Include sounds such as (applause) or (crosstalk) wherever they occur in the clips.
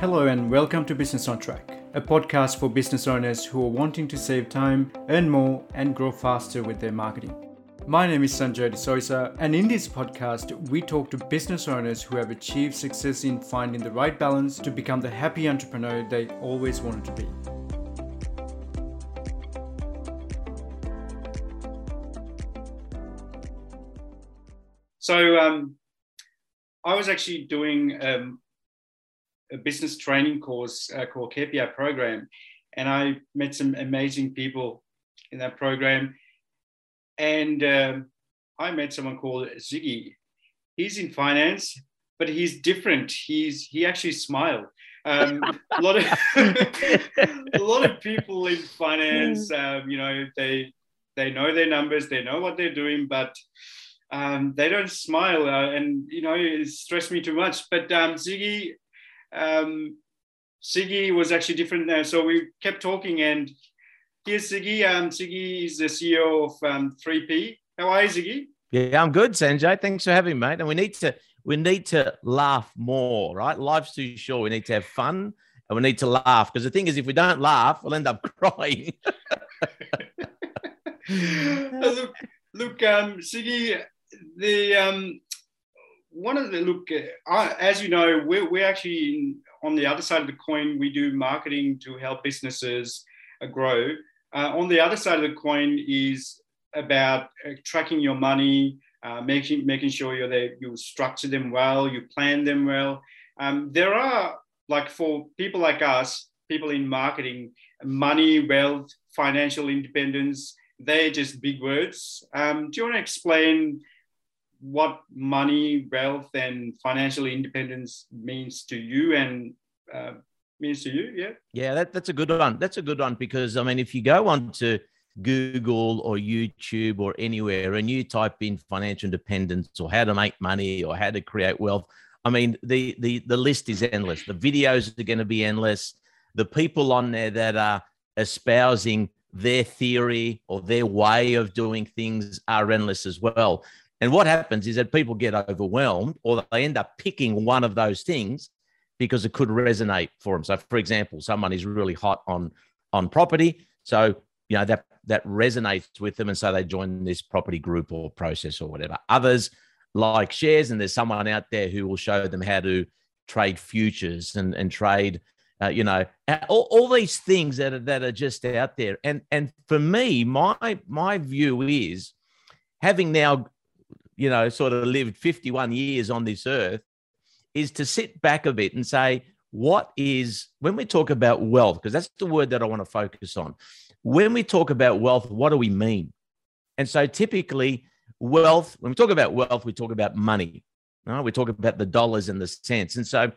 Hello, and welcome to Business on Track, a podcast for business owners who are wanting to save time, earn more, and grow faster with their marketing. My name is Sanjay D'Souza, and in this podcast, we talk to business owners who have achieved success in finding the right balance to become the happy entrepreneur they always wanted to be. So, um, I was actually doing um, a business training course uh, called KPI program, and I met some amazing people in that program. And um, I met someone called Ziggy. He's in finance, but he's different. He's he actually smiled. Um, a lot of (laughs) a lot of people in finance, um, you know, they they know their numbers, they know what they're doing, but um, they don't smile, uh, and you know, it stressed me too much. But um, Ziggy um, Ziggy was actually different there. So we kept talking, and here's Ziggy. Um, Ziggy is the CEO of um, 3P. How are you, Ziggy? Yeah, I'm good, Sanjay. Thanks for having me, mate. And we need to we need to laugh more, right? Life's too short. We need to have fun and we need to laugh because the thing is, if we don't laugh, we'll end up (laughs) crying. (laughs) look, look, um, Ziggy, the um, one of the look, uh, as you know, we're, we're actually in, on the other side of the coin. We do marketing to help businesses uh, grow. Uh, on the other side of the coin is about uh, tracking your money, uh, making making sure you're there, you structure them well, you plan them well. Um, there are like for people like us, people in marketing, money, wealth, financial independence. They're just big words. Um, do you want to explain? What money, wealth, and financial independence means to you and uh, means to you. Yeah. Yeah, that, that's a good one. That's a good one because I mean, if you go on to Google or YouTube or anywhere and you type in financial independence or how to make money or how to create wealth, I mean, the the the list is endless. The videos are going to be endless. The people on there that are espousing their theory or their way of doing things are endless as well. And what happens is that people get overwhelmed or they end up picking one of those things because it could resonate for them. So, for example, someone is really hot on on property, so you know that that resonates with them, and so they join this property group or process or whatever. Others like shares, and there's someone out there who will show them how to trade futures and and trade. Uh, you know all, all these things that are, that are just out there and and for me my my view is having now you know, sort of lived 51 years on this earth, is to sit back a bit and say, what is, when we talk about wealth, because that's the word that I want to focus on. When we talk about wealth, what do we mean? And so typically, wealth, when we talk about wealth, we talk about money. Right? We talk about the dollars and the cents. And so,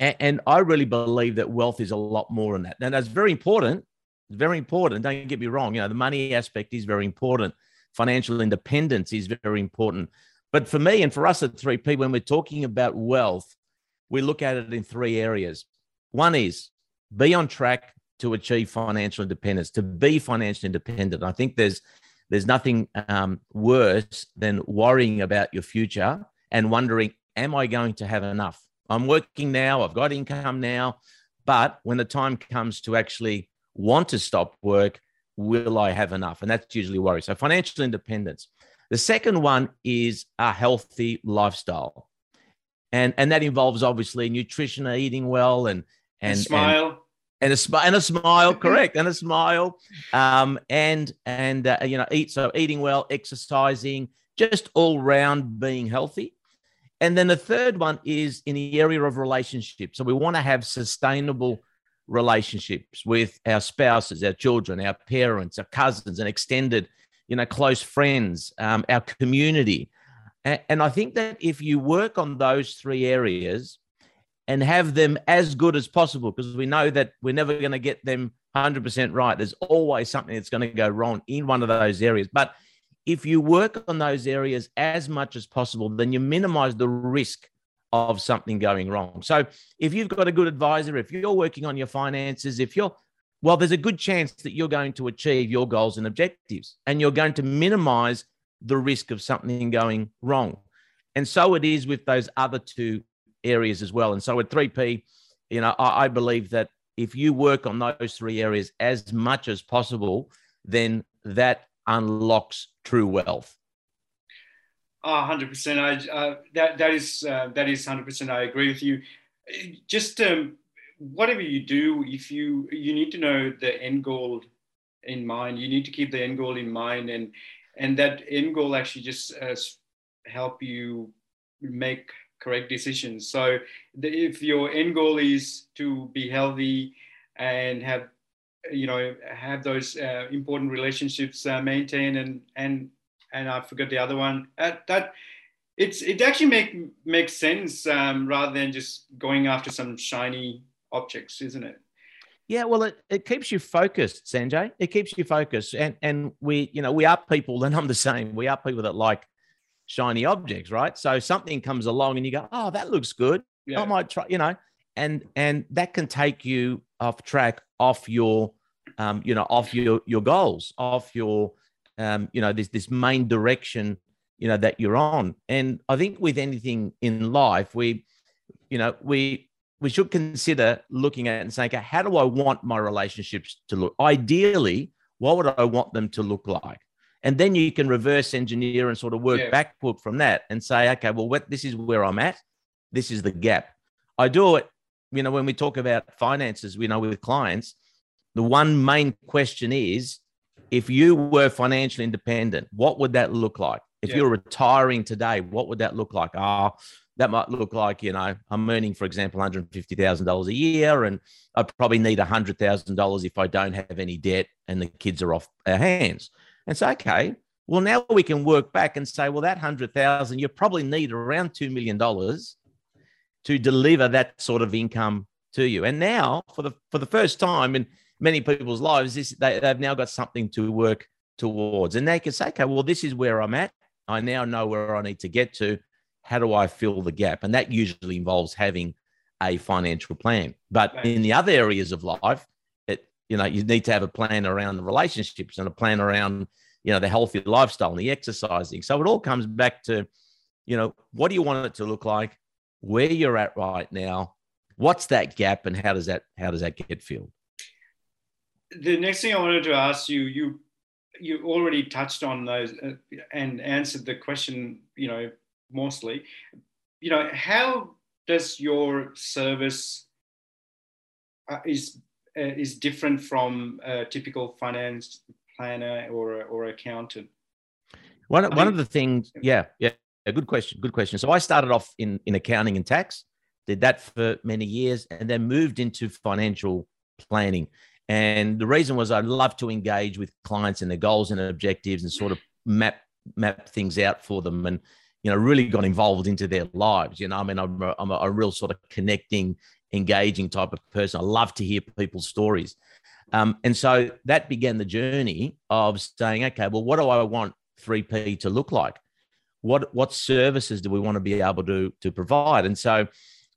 and, and I really believe that wealth is a lot more than that. Now, that's very important. Very important. Don't get me wrong. You know, the money aspect is very important financial independence is very important. But for me and for us at 3P, when we're talking about wealth, we look at it in three areas. One is be on track to achieve financial independence, to be financially independent. I think there's there's nothing um, worse than worrying about your future and wondering, am I going to have enough? I'm working now, I've got income now, but when the time comes to actually want to stop work, will I have enough? And that's usually worry. So financial independence. The second one is a healthy lifestyle. And, and that involves obviously nutrition, eating well, and and, smile. And, and a smile and a smile correct and a smile um and and uh, you know eat so eating well exercising just all round being healthy and then the third one is in the area of relationships so we want to have sustainable relationships with our spouses, our children, our parents, our cousins, and extended, you know, close friends, um, our community. And, and I think that if you work on those three areas and have them as good as possible, because we know that we're never going to get them 100% right, there's always something that's going to go wrong in one of those areas. But if you work on those areas as much as possible, then you minimize the risk of something going wrong. So if you've got a good advisor, if you're working on your finances, if you're well, there's a good chance that you're going to achieve your goals and objectives and you're going to minimize the risk of something going wrong. And so it is with those other two areas as well. And so with 3P, you know, I, I believe that if you work on those three areas as much as possible, then that unlocks true wealth. Oh, 100%. I, uh, that, that is, uh, that is 100%. I agree with you. Just um, whatever you do, if you, you need to know the end goal in mind, you need to keep the end goal in mind and, and that end goal actually just uh, help you make correct decisions. So the, if your end goal is to be healthy and have you know have those uh, important relationships uh, maintained and and and I forgot the other one uh, that it's it actually make makes sense um, rather than just going after some shiny objects, isn't it? Yeah, well, it, it keeps you focused, Sanjay. It keeps you focused, and and we you know we are people, (laughs) and I'm the same. We are people that like shiny objects, right? So something comes along and you go, oh, that looks good. Yeah. I might try, you know, and and that can take you off track, off your, um, you know, off your your goals, off your, um, you know, this this main direction, you know, that you're on. And I think with anything in life, we, you know, we we should consider looking at it and saying, okay, how do I want my relationships to look? Ideally, what would I want them to look like? and then you can reverse engineer and sort of work yeah. backward from that and say okay well what this is where i'm at this is the gap i do it you know when we talk about finances you know with clients the one main question is if you were financially independent what would that look like if yeah. you're retiring today what would that look like ah oh, that might look like you know i'm earning for example $150000 a year and i probably need $100000 if i don't have any debt and the kids are off our hands and so, okay, well, now we can work back and say, well, that 100,000, you probably need around $2 million to deliver that sort of income to you. And now, for the for the first time in many people's lives, this, they, they've now got something to work towards. And they can say, okay, well, this is where I'm at. I now know where I need to get to. How do I fill the gap? And that usually involves having a financial plan. But in the other areas of life, it you know, you need to have a plan around the relationships and a plan around, you know, the healthy lifestyle and the exercising. So it all comes back to, you know, what do you want it to look like? Where you're at right now? What's that gap, and how does that how does that get filled? The next thing I wanted to ask you, you you already touched on those uh, and answered the question, you know, mostly. You know, how does your service uh, is uh, is different from a typical finance planner or or accountant? One one of the things, yeah, yeah, a good question, good question. So I started off in in accounting and tax, did that for many years, and then moved into financial planning. And the reason was I love to engage with clients and their goals and objectives and sort of map map things out for them and you know really got involved into their lives you know i mean i'm a, I'm a, real sort of connecting engaging type of person. I love to hear people's stories. Um, and so that began the journey of saying, okay, well, what do I want 3P to look like? What, what services do we want to be able to, to provide? And so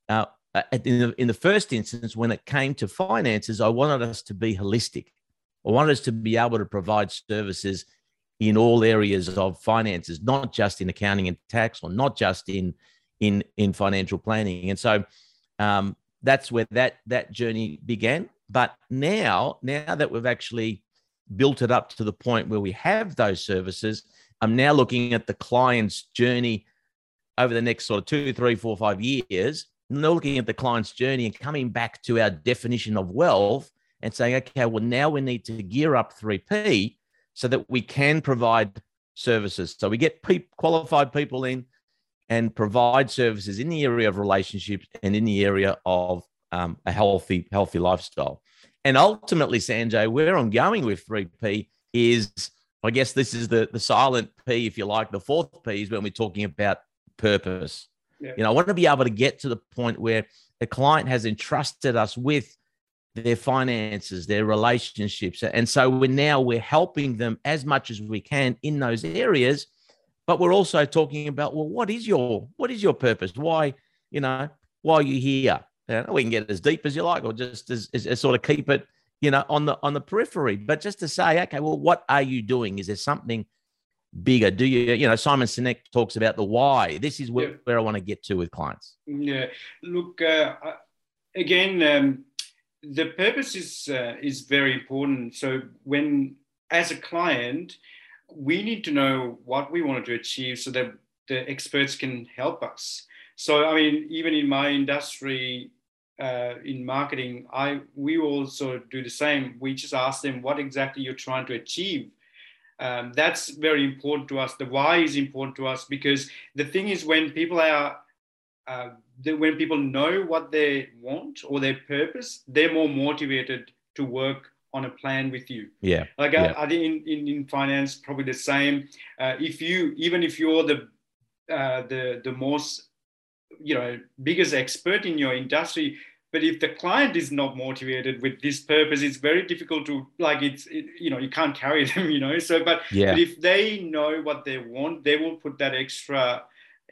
uh, in, the, in the first instance, when it came to finances, I wanted us to be holistic. I wanted us to be able to provide services in all areas of finances, not just in accounting and tax, or not just in in in financial planning. And so, um, that's where that that journey began. But now, now that we've actually built it up to the point where we have those services, I'm now looking at the client's journey over the next sort of two, three, four, five years. Now looking at the client's journey and coming back to our definition of wealth and saying, okay, well, now we need to gear up 3P so that we can provide services. So we get pe- qualified people in and provide services in the area of relationships and in the area of um, a healthy, healthy lifestyle. And ultimately, Sanjay, where I'm going with 3P is, I guess this is the, the silent P, if you like. The fourth P is when we're talking about purpose. Yeah. You know, I want to be able to get to the point where a client has entrusted us with their finances, their relationships. And so we're now we're helping them as much as we can in those areas but we're also talking about well what is your what is your purpose why you know why are you here you know, we can get as deep as you like or just as, as, as, sort of keep it you know on the on the periphery but just to say okay well what are you doing is there something bigger? Do you, you know, Simon Sinek talks about the why. This is where, yeah. where I want to get to with clients. Yeah. Look, uh, again, um, the purpose is uh, is very important. So when, as a client, we need to know what we want to achieve so that the experts can help us. So I mean, even in my industry, uh, in marketing, I we also do the same. We just ask them what exactly you're trying to achieve. Um, that's very important to us. The why is important to us because the thing is when people are uh, the, when people know what they want or their purpose, they're more motivated to work on a plan with you. Yeah. Like yeah. I, I, think in, in, in finance, probably the same. Uh, if you even if you're the uh, the the most you know biggest expert in your industry but if the client is not motivated with this purpose it's very difficult to like it's it, you know you can't carry (laughs) them you know? So but, yeah. but if they know what they want they will put that extra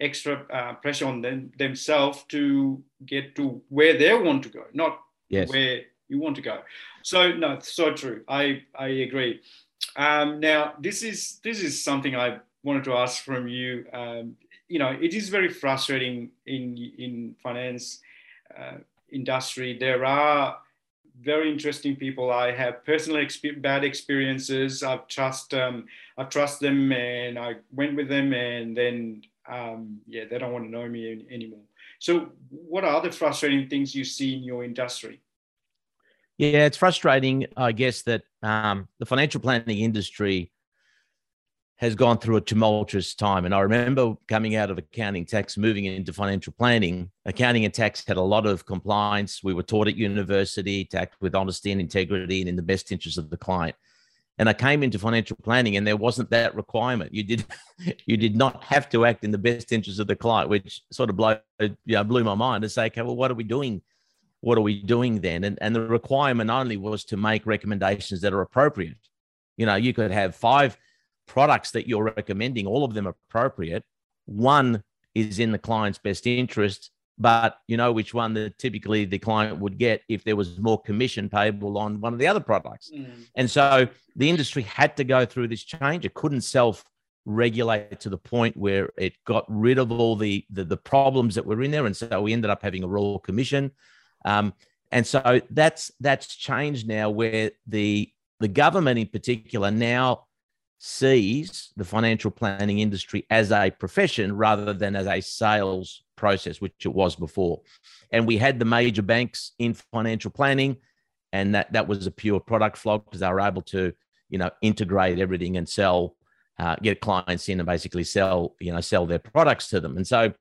extra uh, pressure on them themselves to get to where they want to go not yes. where you want to go. So no so true. I i agree. Um, now this is this is something i wanted to ask from you. Um, you know, it is very frustrating in in finance uh, industry. There are very interesting people. I have personal exp- bad experiences. I've trust um, I trust them, and I went with them, and then um, yeah, they don't want to know me any- anymore. So, what are the frustrating things you see in your industry? Yeah, it's frustrating, I guess, that um, the financial planning industry has gone through a tumultuous time. And I remember coming out of accounting tax, moving into financial planning. Accounting and tax had a lot of compliance. We were taught at university to act with honesty and integrity and in the best interest of the client. And I came into financial planning, and there wasn't that requirement. You did, (laughs) you did not have to act in the best interest of the client, which sort of blew, you know, blew my mind to say, okay, well, what are we doing? What are we doing then? And and the requirement only was to make recommendations that are appropriate. You know, you could have five products that you're recommending, all of them appropriate. One is in the client's best interest, but you know which one that typically the client would get if there was more commission payable on one of the other products. Mm. And so the industry had to go through this change. It couldn't self regulate to the point where it got rid of all the, the, the problems that were in there. And so we ended up having a royal commission. Um, and so that's that's changed now where the the government in particular now sees the financial planning industry as a profession rather than as a sales process, which it was before. And we had the major banks in financial planning, and that that was a pure product flog because they were able to, you know, integrate everything and sell, uh, get clients in and basically sell, you know, sell their products to them. And so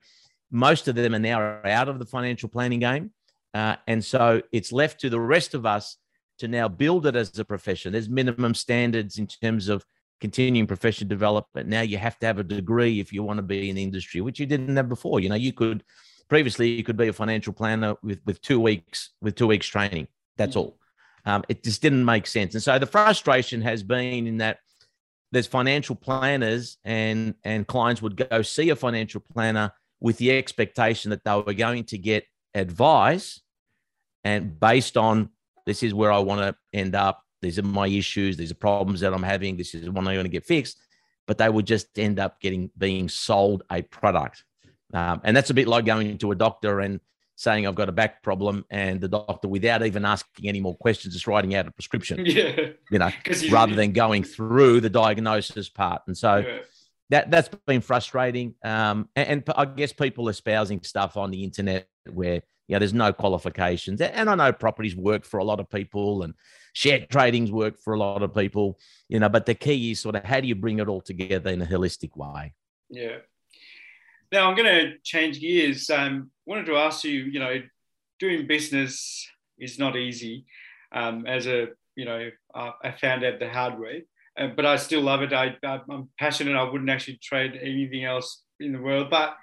most of them are now out of the financial planning game. Uh, and so it's left to the rest of us to now build it as a profession. There's minimum standards in terms of continuing professional development. Now you have to have a degree if you want to be in the industry, which you didn't have before. You know, you could previously you could be a financial planner with with two weeks with two weeks training. That's mm-hmm. all. Um, it just didn't make sense, and so the frustration has been in that there's financial planners and and clients would go see a financial planner with the expectation that they were going to get advice and based on this is where I want to end up these are my issues, these are problems that I'm having, this is one I'm going to get fixed. But they would just end up getting being sold a product. Um, and that's a bit like going to a doctor and saying I've got a back problem, and the doctor, without even asking any more questions, is writing out a prescription. (laughs) Yeah. You know, rather than going through the diagnosis part. And so yeah. that that's been frustrating. Um, and, and, I guess people espousing stuff on the internet where you know there's no qualifications. And I know properties work for a lot of people, and share tradings work for a lot of people, you know, but the key is sort of how do you bring it all together in a holistic way? Yeah. Now I'm going to change gears. Um, wanted to ask you, you know, doing business is not easy. Um, as a, you know, I found out the hard way, uh, but I still love it. I, I'm passionate. I wouldn't actually trade anything else in the world, but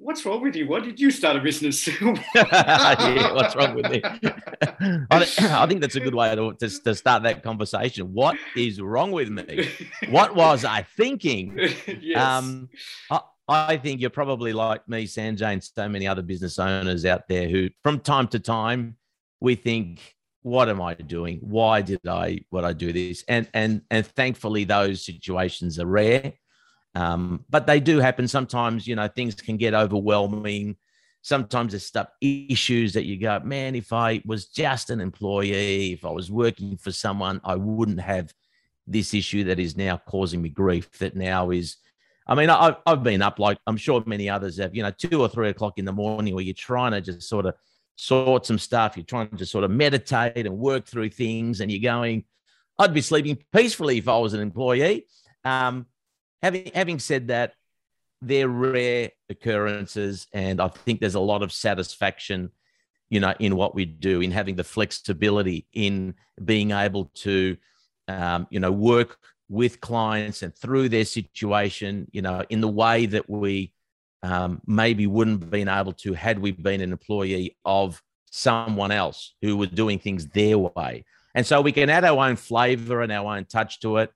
what's wrong with you? Why did you start a business? (laughs) yeah, what's wrong with me? (clears throat) I, think that's a good way to, to, to, start that conversation. What is wrong with me? What was I thinking? (laughs) yes. Um, I, I think you're probably like me, Sanjay, and so many other business owners out there who, from time to time, we think, "What am I doing? Why did I? What I do this?" And and and thankfully, those situations are rare. Um, but they do happen sometimes. You know, things can get overwhelming. Sometimes there's stuff issues that you go, man. If I was just an employee, if I was working for someone, I wouldn't have this issue that is now causing me grief. That now is, I mean, I've I've been up like I'm sure many others have. You know, two or three o'clock in the morning where you're trying to just sort of sort some stuff. You're trying to just sort of meditate and work through things, and you're going, I'd be sleeping peacefully if I was an employee. Um, having having said that, they're rare occurrences, and I think there's a lot of satisfaction, you know, in what we do, in having the flexibility, in being able to, um, you know, work with clients and through their situation, you know, in the way that we um, maybe wouldn't have been able to had we been an employee of someone else who was doing things their way. And so we can add our own flavor and our own touch to it.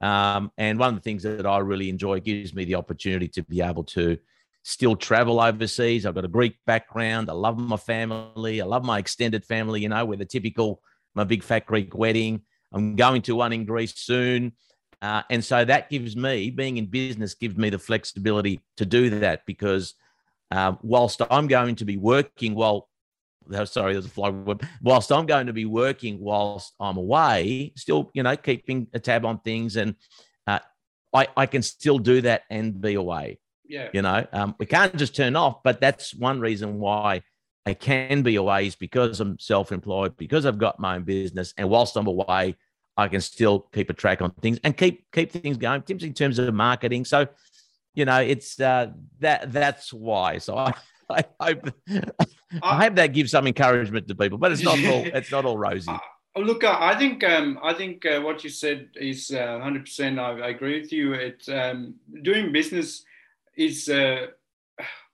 Um, and one of the things that I really enjoy gives me the opportunity to be able to still travel overseas. I've got a Greek background. I love my family. I love my extended family. You know, we're the typical, my big fat Greek wedding. I'm going to one in Greece soon. Uh, and so that gives me, being in business, gives me the flexibility to do that because uh, whilst I'm going to be working while (laughs) sorry, there's a fly. Whilst I'm going to be working whilst I'm away, still, you know, keeping a tab on things, and uh, I I can still do that and be away. Yeah, you know, um, we can't just turn off, but that's one reason why I can be away is because I'm self-employed, because I've got my own business, and whilst I'm away, I can still keep a track on things and keep keep things going. In terms of marketing, so you know, it's uh, that that's why. So I. (laughs) I hope I hope that gives some encouragement to people, but it's not all (laughs) it's not all rosy. Uh, look, I think um, I think uh, what you said is uh, hundred uh, percent. I, I, agree with you. It's um, doing business is uh,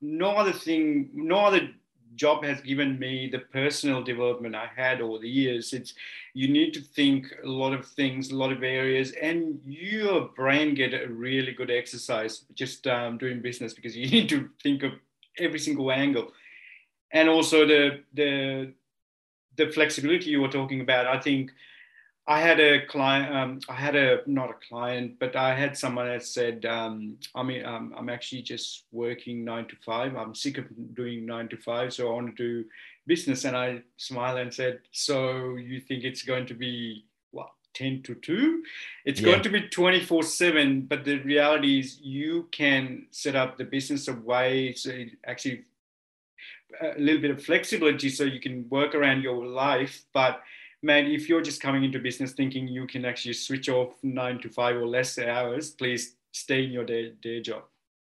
no other thing, no other job has given me the personal development I had over the years. It's you need to think a lot of things, a lot of areas, and your brain get a really good exercise just um, doing business because you (laughs) need to think of every single angle and also the the the flexibility you were talking about i think i had a client um, i had a not a client but i had someone that said um, i mean um, i'm actually just working nine to five. I'm sick of doing nine to five so i want to do business. And i smiled and said so you think it's going to be what 10 to 2 it's yeah. going to be 24 7 but the reality is you can set up the business a way so it actually a little bit of flexibility so you can work around your life but man if you're just coming into business thinking you can actually switch off nine to five or less hours please stay in your day, day job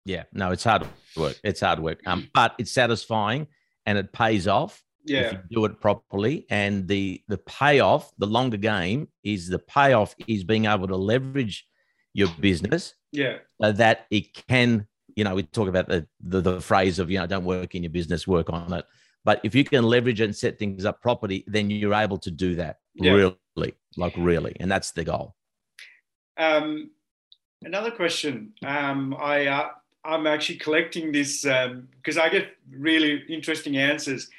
yeah no it's hard work it's hard work um, but it's satisfying and it pays off yeah. if you do it properly. And the the payoff, the longer game is the payoff is being able to leverage your business. Yeah. So that it can, you know, we talk about the, the the phrase of, you know, don't work in your business, work on it. But if you can leverage and set things up properly, then you're able to do that yeah. really, like really, and that's the goal. Um, another question. Um, I uh, I'm actually collecting this because um, I get really interesting answers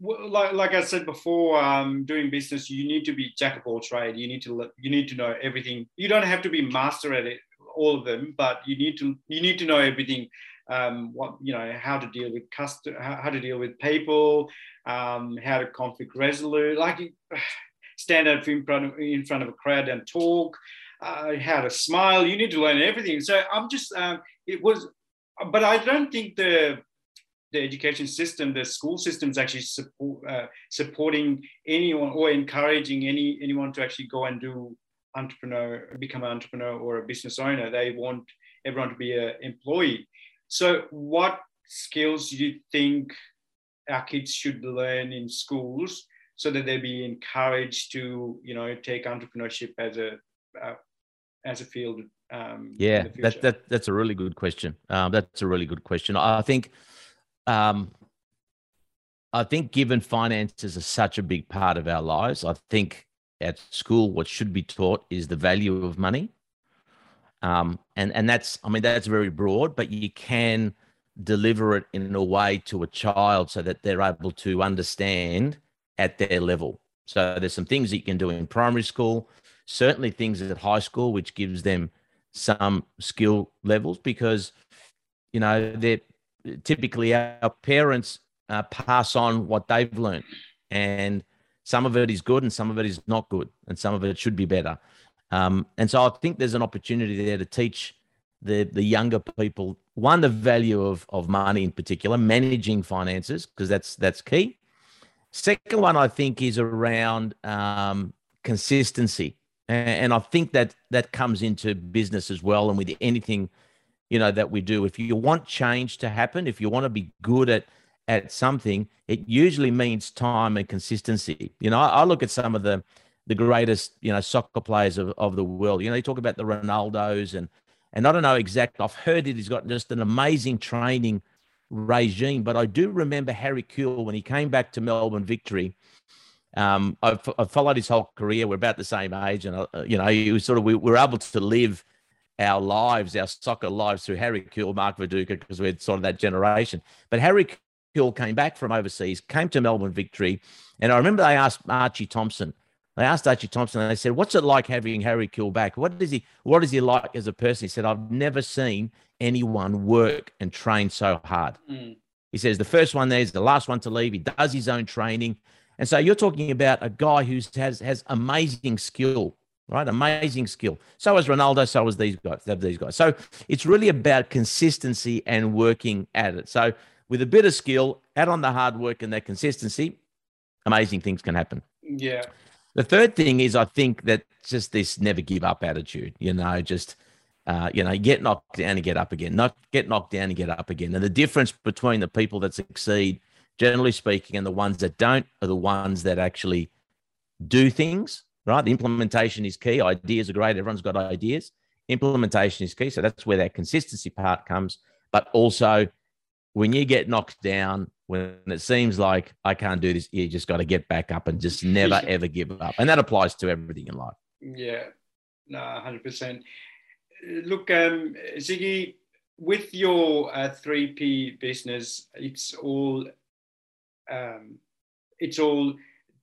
like, like I said before, um, doing business, you need to be jack of all trade. You need to you need to know everything. You don't have to be master at it, all of them, but you need to you need to know everything. Um, what you know, how to deal with custom, how to deal with people, um, how to conflict resolute, like (sighs) stand up in front of in front of a crowd and talk, uh, how to smile. You need to learn everything. So I'm just um, it was, but I don't think the the education system, the school system is actually support, uh, supporting anyone or encouraging any anyone to actually go and do entrepreneur, become an entrepreneur or a business owner. They want everyone to be an employee. So, what skills do you think our kids should learn in schools so that they be encouraged to, you know, take entrepreneurship as a uh, as a field? Um, yeah, that, that that's a really good question. Um, that's a really good question. I think um, I think given finances are such a big part of our lives, I think at school what should be taught is the value of money. Um, and and that's I mean that's very broad, but you can deliver it in a way to a child so that they're able to understand at their level. So there's some things that you can do in primary school, certainly things at high school, which gives them some skill levels because you know they're typically our parents uh, pass on what they've learned and some of it is good and some of it is not good and some of it should be better. Um, and so i think there's an opportunity there to teach the the younger people one the value of of money in particular managing finances because that's that's key. Second one i think is around um, consistency. And i think that that comes into business as well and with anything you know that we do. If you want change to happen if you want to be good at at something it usually means time and consistency you know i, I look at some of the the greatest you know soccer players of, of the world you know you talk about the ronaldos and and i don't know exact i've heard that he's got just an amazing training regime but i do remember harry Kewell when he came back to melbourne victory um, I've, I've, followed his whole career. We're about the same age, and uh, you know, he was sort of we were able to live our lives, our soccer lives through Harry Kewell, Mark Viduka, because we're sort of that generation. But Harry Kewell came back from overseas, came to Melbourne Victory, and I remember they asked Archie Thompson. They asked Archie Thompson, and they said, "What's it like having Harry Kewell back? What is he? What is he like as a person?" He said, "I've never seen anyone work and train so hard." Mm. He says the first one there is the last one to leave. He does his own training. And so you're talking about a guy who has has amazing skill, right? Amazing skill. So is Ronaldo. So is these guys. These guys. So it's really about consistency and working at it. So with a bit of skill, add on the hard work and that consistency, amazing things can happen. Yeah. The third thing is, I think that just this never give up attitude. You know, just uh, you know, get knocked down and get up again. Not get knocked down and get up again. And the difference between the people that succeed generally speaking, and the ones that don't are the ones that actually do things, right? The implementation is key. Ideas are great. Everyone's got ideas. Implementation is key. So that's where that consistency part comes. But also, when you get knocked down, when it seems like I can't do this, you just got to get back up and just never, (laughs) ever give up. And that applies to everything in life. Yeah, no, 100%. Look, um, Ziggy, with your uh, 3P business, it's all um, it's all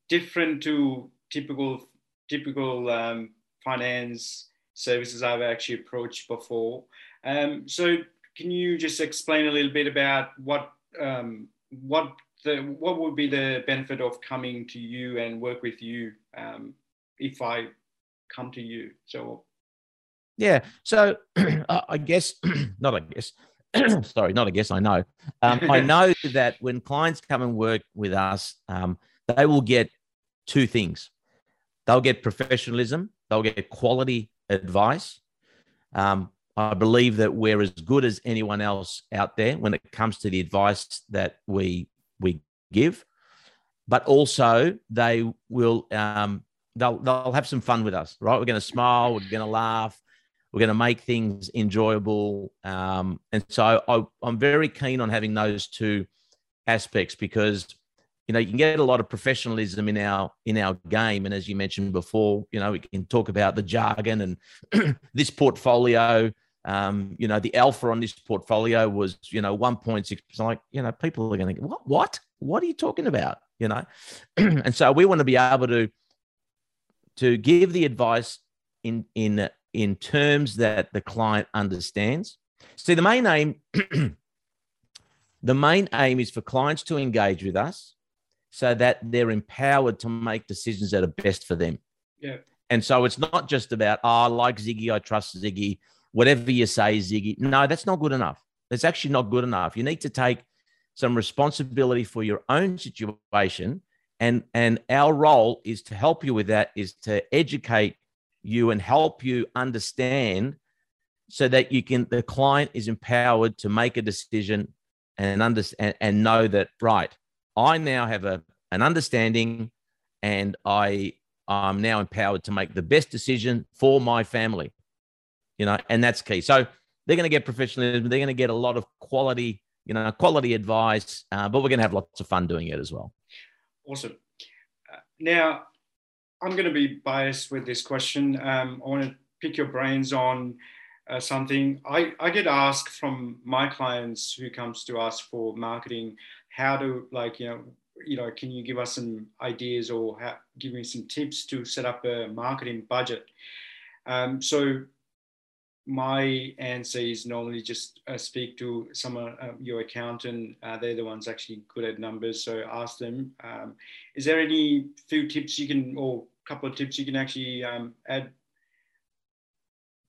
different to typical typical um, finance services I've actually approached before. Um, so can you just explain a little bit about what um, what the what would be the benefit of coming to you and work with you um, if I come to you? So yeah, so (clears throat) I guess (clears throat) not. I guess (clears throat) sorry, not a guess, I know. Um, I (laughs) know that when clients come and work with us, um, they will get two things. They'll get professionalism, they'll get quality advice. Um, I believe that we're as good as anyone else out there when it comes to the advice that we we give, but also they will um, they'll they'll have some fun with us, right? We're going to smile, we're going to laugh, we're going to make things enjoyable. Um, and so I, I'm very keen on having those two aspects because you know you can get a lot of professionalism in our in our game and as you mentioned before you know we can talk about the jargon and (clears throat) this portfolio um, you know the alpha on this portfolio was you know 1.6 like you know people are going to what what what are you talking about you know (clears throat) and so we want to be able to to give the advice in in in terms that the client understands. See, the main aim, (clears throat) the main aim is for clients to engage with us so that they're empowered to make decisions that are best for them. Yeah. And so it's not just about, oh, I like Ziggy, I trust Ziggy, whatever you say, Ziggy. No, that's not good enough. That's actually not good enough. You need to take some responsibility for your own situation. And, and our role is to help you with that, is to educate you and help you understand so that you can the client is empowered to make a decision and understand and know that right i now have a an understanding and i i'm now empowered to make the best decision for my family you know and that's key so they're going to get professionalism they're going to get a lot of quality you know quality advice uh, but we're going to have lots of fun doing it as well awesome uh, now I'm going to be biased with this question. Um, I want to pick your brains on uh, something. I, I get asked from my clients who comes to us for marketing, how to like, you know, you know, can you give us some ideas or how, give me some tips to set up a marketing budget? Um, so my answer is normally just uh, speak to someone, uh, your accountant. Uh, they're the ones actually good at numbers, so ask them. Um, is there any few tips you can, or a couple of tips you can actually um, add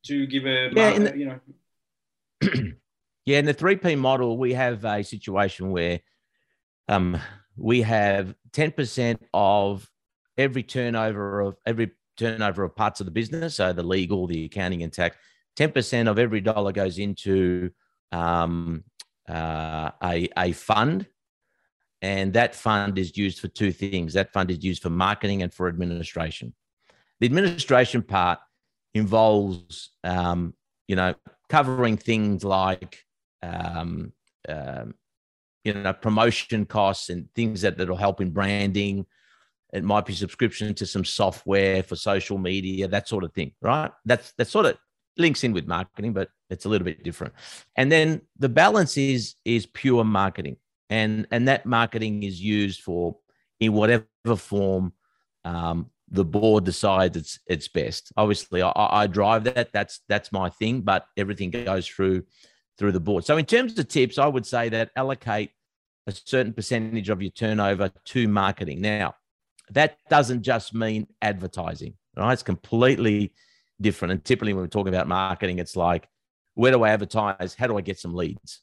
to give a, yeah, the, you know? (clears throat) yeah, in the three P model, we have a situation where um, we have ten percent of every turnover of every turnover of parts of the business, so the legal, the accounting, and tax 10% of every dollar goes into um, uh, a, a fund. And that fund is used for two things. That fund is used for marketing and for administration. The administration part involves, um, you know, covering things like, um, uh, you know, promotion costs and things that that'll help in branding. It might be subscription to some software for social media, that sort of thing, right? That's that's sort of links in with marketing, but it's a little bit different. And then the balance is is pure marketing, and and that marketing is used for in whatever form um, the board decides it's it's best. Obviously, I, I drive that. That's that's my thing, but everything goes through through the board. So in terms of tips, I would say that allocate a certain percentage of your turnover to marketing. Now, that doesn't just mean advertising, right? It's completely different. And typically, when we're talking about marketing, it's like, where do I advertise? How do I get some leads?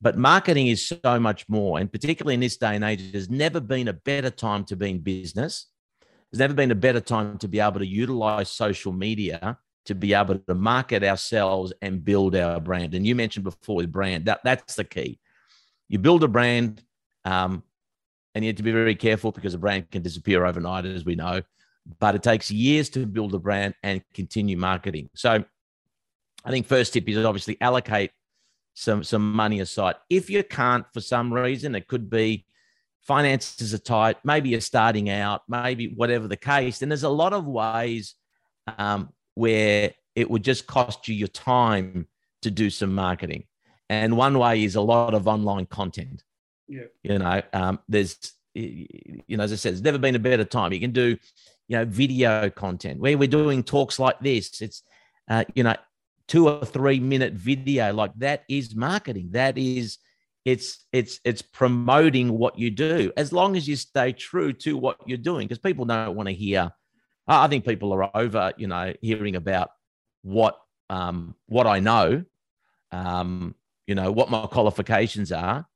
But marketing is so much more. And particularly in this day and age, there's never been a better time to be in business. There's never been a better time to be able to utilize social media to be able to market ourselves and build our brand. And you mentioned before with brand, that, that's the key. You build a brand, um, and you have to be very careful because a brand can disappear overnight, as we know but it takes years to build a brand and continue marketing. So I think first tip is obviously allocate some some money aside. If you can't for some reason, it could be finances are tight, maybe you're starting out, maybe whatever the case. And there's a lot of ways um, where it would just cost you your time to do some marketing. And one way is a lot of online content. Yeah. You know, um, there's, you know, as I said, there's never been a better time. You can do you know, video content where we're doing talks like this. It's, uh, you know, two or three minute video like that is marketing. That is, it's it's it's promoting what you do as long as you stay true to what you're doing because people don't want to hear. I think people are over, you know, hearing about what um, what I know, um, you know, what my qualifications are.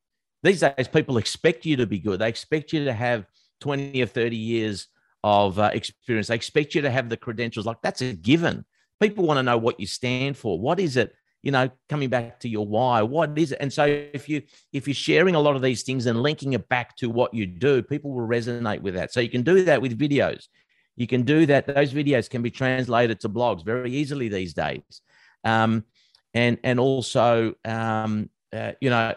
These days, people expect you to be good. They expect you to have 20 or 30 years of uh, experience. They expect you to have the credentials. Like that's a given. People want to know what you stand for. What is it? You know, coming back to your why, what is it? And so if you if you're sharing a lot of these things and linking it back to what you do, people will resonate with that. So you can do that with videos. You can do that. Those videos can be translated to blogs very easily these days. Um, and and also um, uh, you know,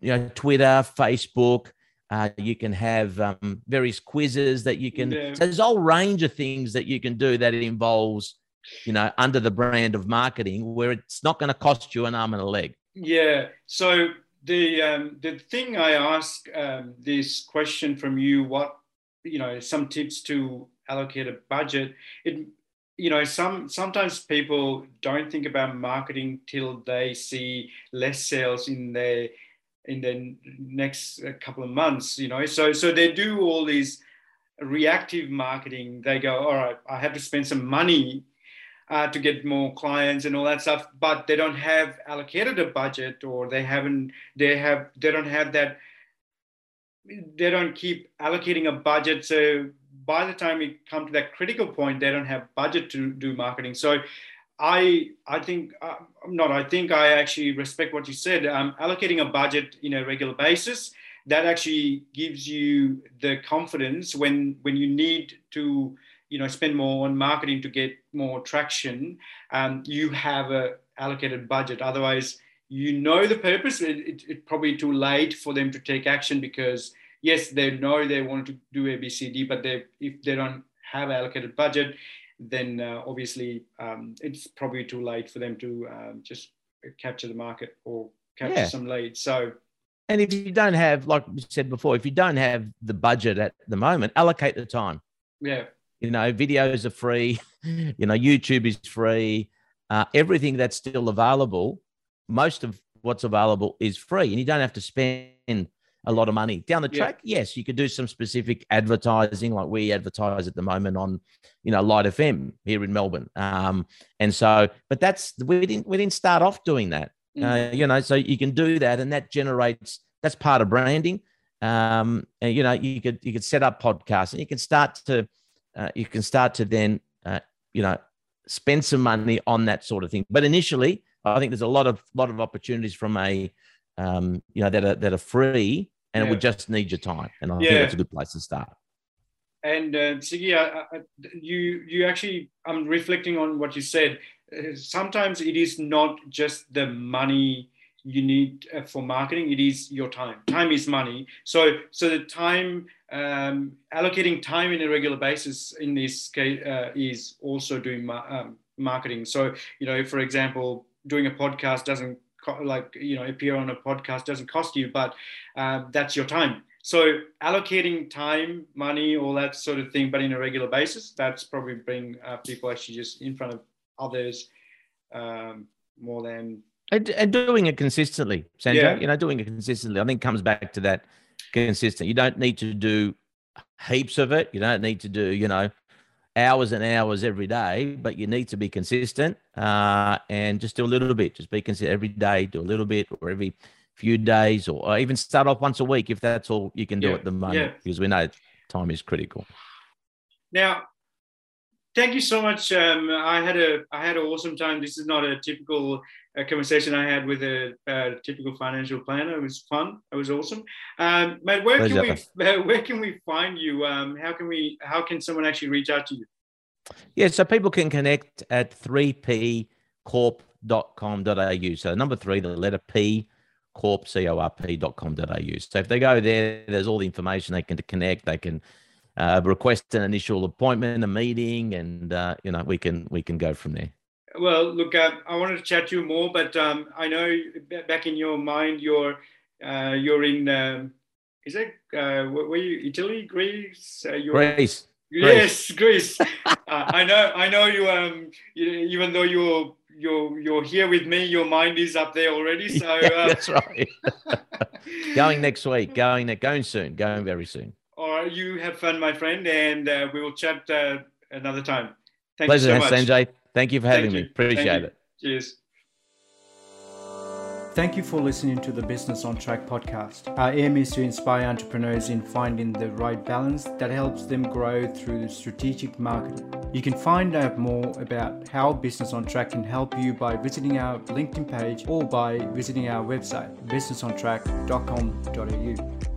you know, Twitter, Facebook, uh, you can have um, various quizzes that you can. Yeah. So there's a whole range of things that you can do that involves, you know, under the brand of marketing, where it's not going to cost you an arm and a leg. Yeah. So the um, the thing I ask um, this question from you, what you know, some tips to allocate a budget. It you know some sometimes people don't think about marketing till they see less sales in their in the next uh, couple of months you know? So so they do all these reactive marketing. They go all right i have to spend some money uh, to get more clients and all that stuff but they don't have allocated a budget or they haven't they have they don't have that they don't keep allocating a budget. So by the time we come to that critical point they don't have budget to do marketing. So I I think uh, not. I think I actually respect what you said. Um, allocating a budget in a regular basis that actually gives you the confidence when when you need to you know spend more on marketing to get more traction. Um, you have a allocated budget. Otherwise, you know the purpose. It, it, it's probably too late for them to take action because yes, they know they want to do A, B, C, D, but they if they don't have allocated budget, then uh, obviously um, it's probably too late for them to um, just capture the market or capture yeah. some leads. So, and if you don't have, like we said before, if you don't have the budget at the moment, allocate the time. Yeah. You know, videos are free. (laughs) You know, YouTube is free. uh, everything that's still available, most of what's available is free, and you don't have to spend a lot of money down the track. Yeah. Yes, you could do some specific advertising, like we advertise at the moment on, you know, Light FM here in Melbourne. Um, and so, but that's we didn't we didn't start off doing that. Mm. Uh, you know, so you can do that, and that generates that's part of branding. Um, and you know, you could you could set up podcasts, and you can start to uh, you can start to then uh, you know spend some money on that sort of thing. But initially, I think there's a lot of lot of opportunities from a um, you know that are that are free, and yeah. it would just need your time. And I yeah. think that's a good place to start. And uh, Ziggy, I, I, you you actually, I'm reflecting on what you said. Uh, sometimes it is not just the money you need uh, for marketing; it is your time. Time is money. So so the time um, allocating time in a regular basis in this case uh, is also doing ma- um, marketing. So you know, for example, doing a podcast doesn't like you know appear on a podcast doesn't cost you but uh, that's your time so allocating time money all that sort of thing but in a regular basis that's probably bring uh, people actually just in front of others um, more than and, and, doing it consistently Sanjay yeah. you know doing it consistently i think comes back to that consistent you don't need to do heaps of it you don't need to do you know hours and hours every day, but you need to be consistent uh, and just do a little bit. Just be consistent every day, do a little bit, or every few days, or even start off once a week if that's all you can do yeah, at the moment, yeah. because we know time is critical. Now, thank you so much. Um, I had a I had an awesome time. This is not a typical uh, conversation I had with a, a, typical financial planner. It was fun. It was awesome. Um, mate, where Pleasure. can we uh, (laughs) where can we find you? Um, how can we how can someone actually reach out to you? Yeah, so people can connect at 3pcorp.com.au. So number three, the letter P, corp, C-O-R-P.com.au. So if they go there, there's all the information they can connect. They can uh, request an initial appointment, a meeting, and uh, you know we can we can go from there. Well, look, uh, I wanted to chat to you more, but um, I know back in your mind, you're uh, you're in. Um, is it uh, were you Italy, Greece? Uh, Greece. Yes, Greece. (laughs) uh, I know. I know you. Um, you, even though you're you're you're here with me, your mind is up there already. So (laughs) yeah, uh, that's right. (laughs) going next week. Going going soon. Going very soon. All right. You have fun, my friend, and uh, we will chat uh, another time. Thank Pleasure, you so much. Sanjay. Thank you for having me. Appreciate it. Cheers. Thank you for listening to the Business on Track podcast. Our aim is to inspire entrepreneurs in finding the right balance that helps them grow through strategic marketing. You can find out more about how Business on Track can help you by visiting our LinkedIn page or by visiting our website, businessontrack.com.au.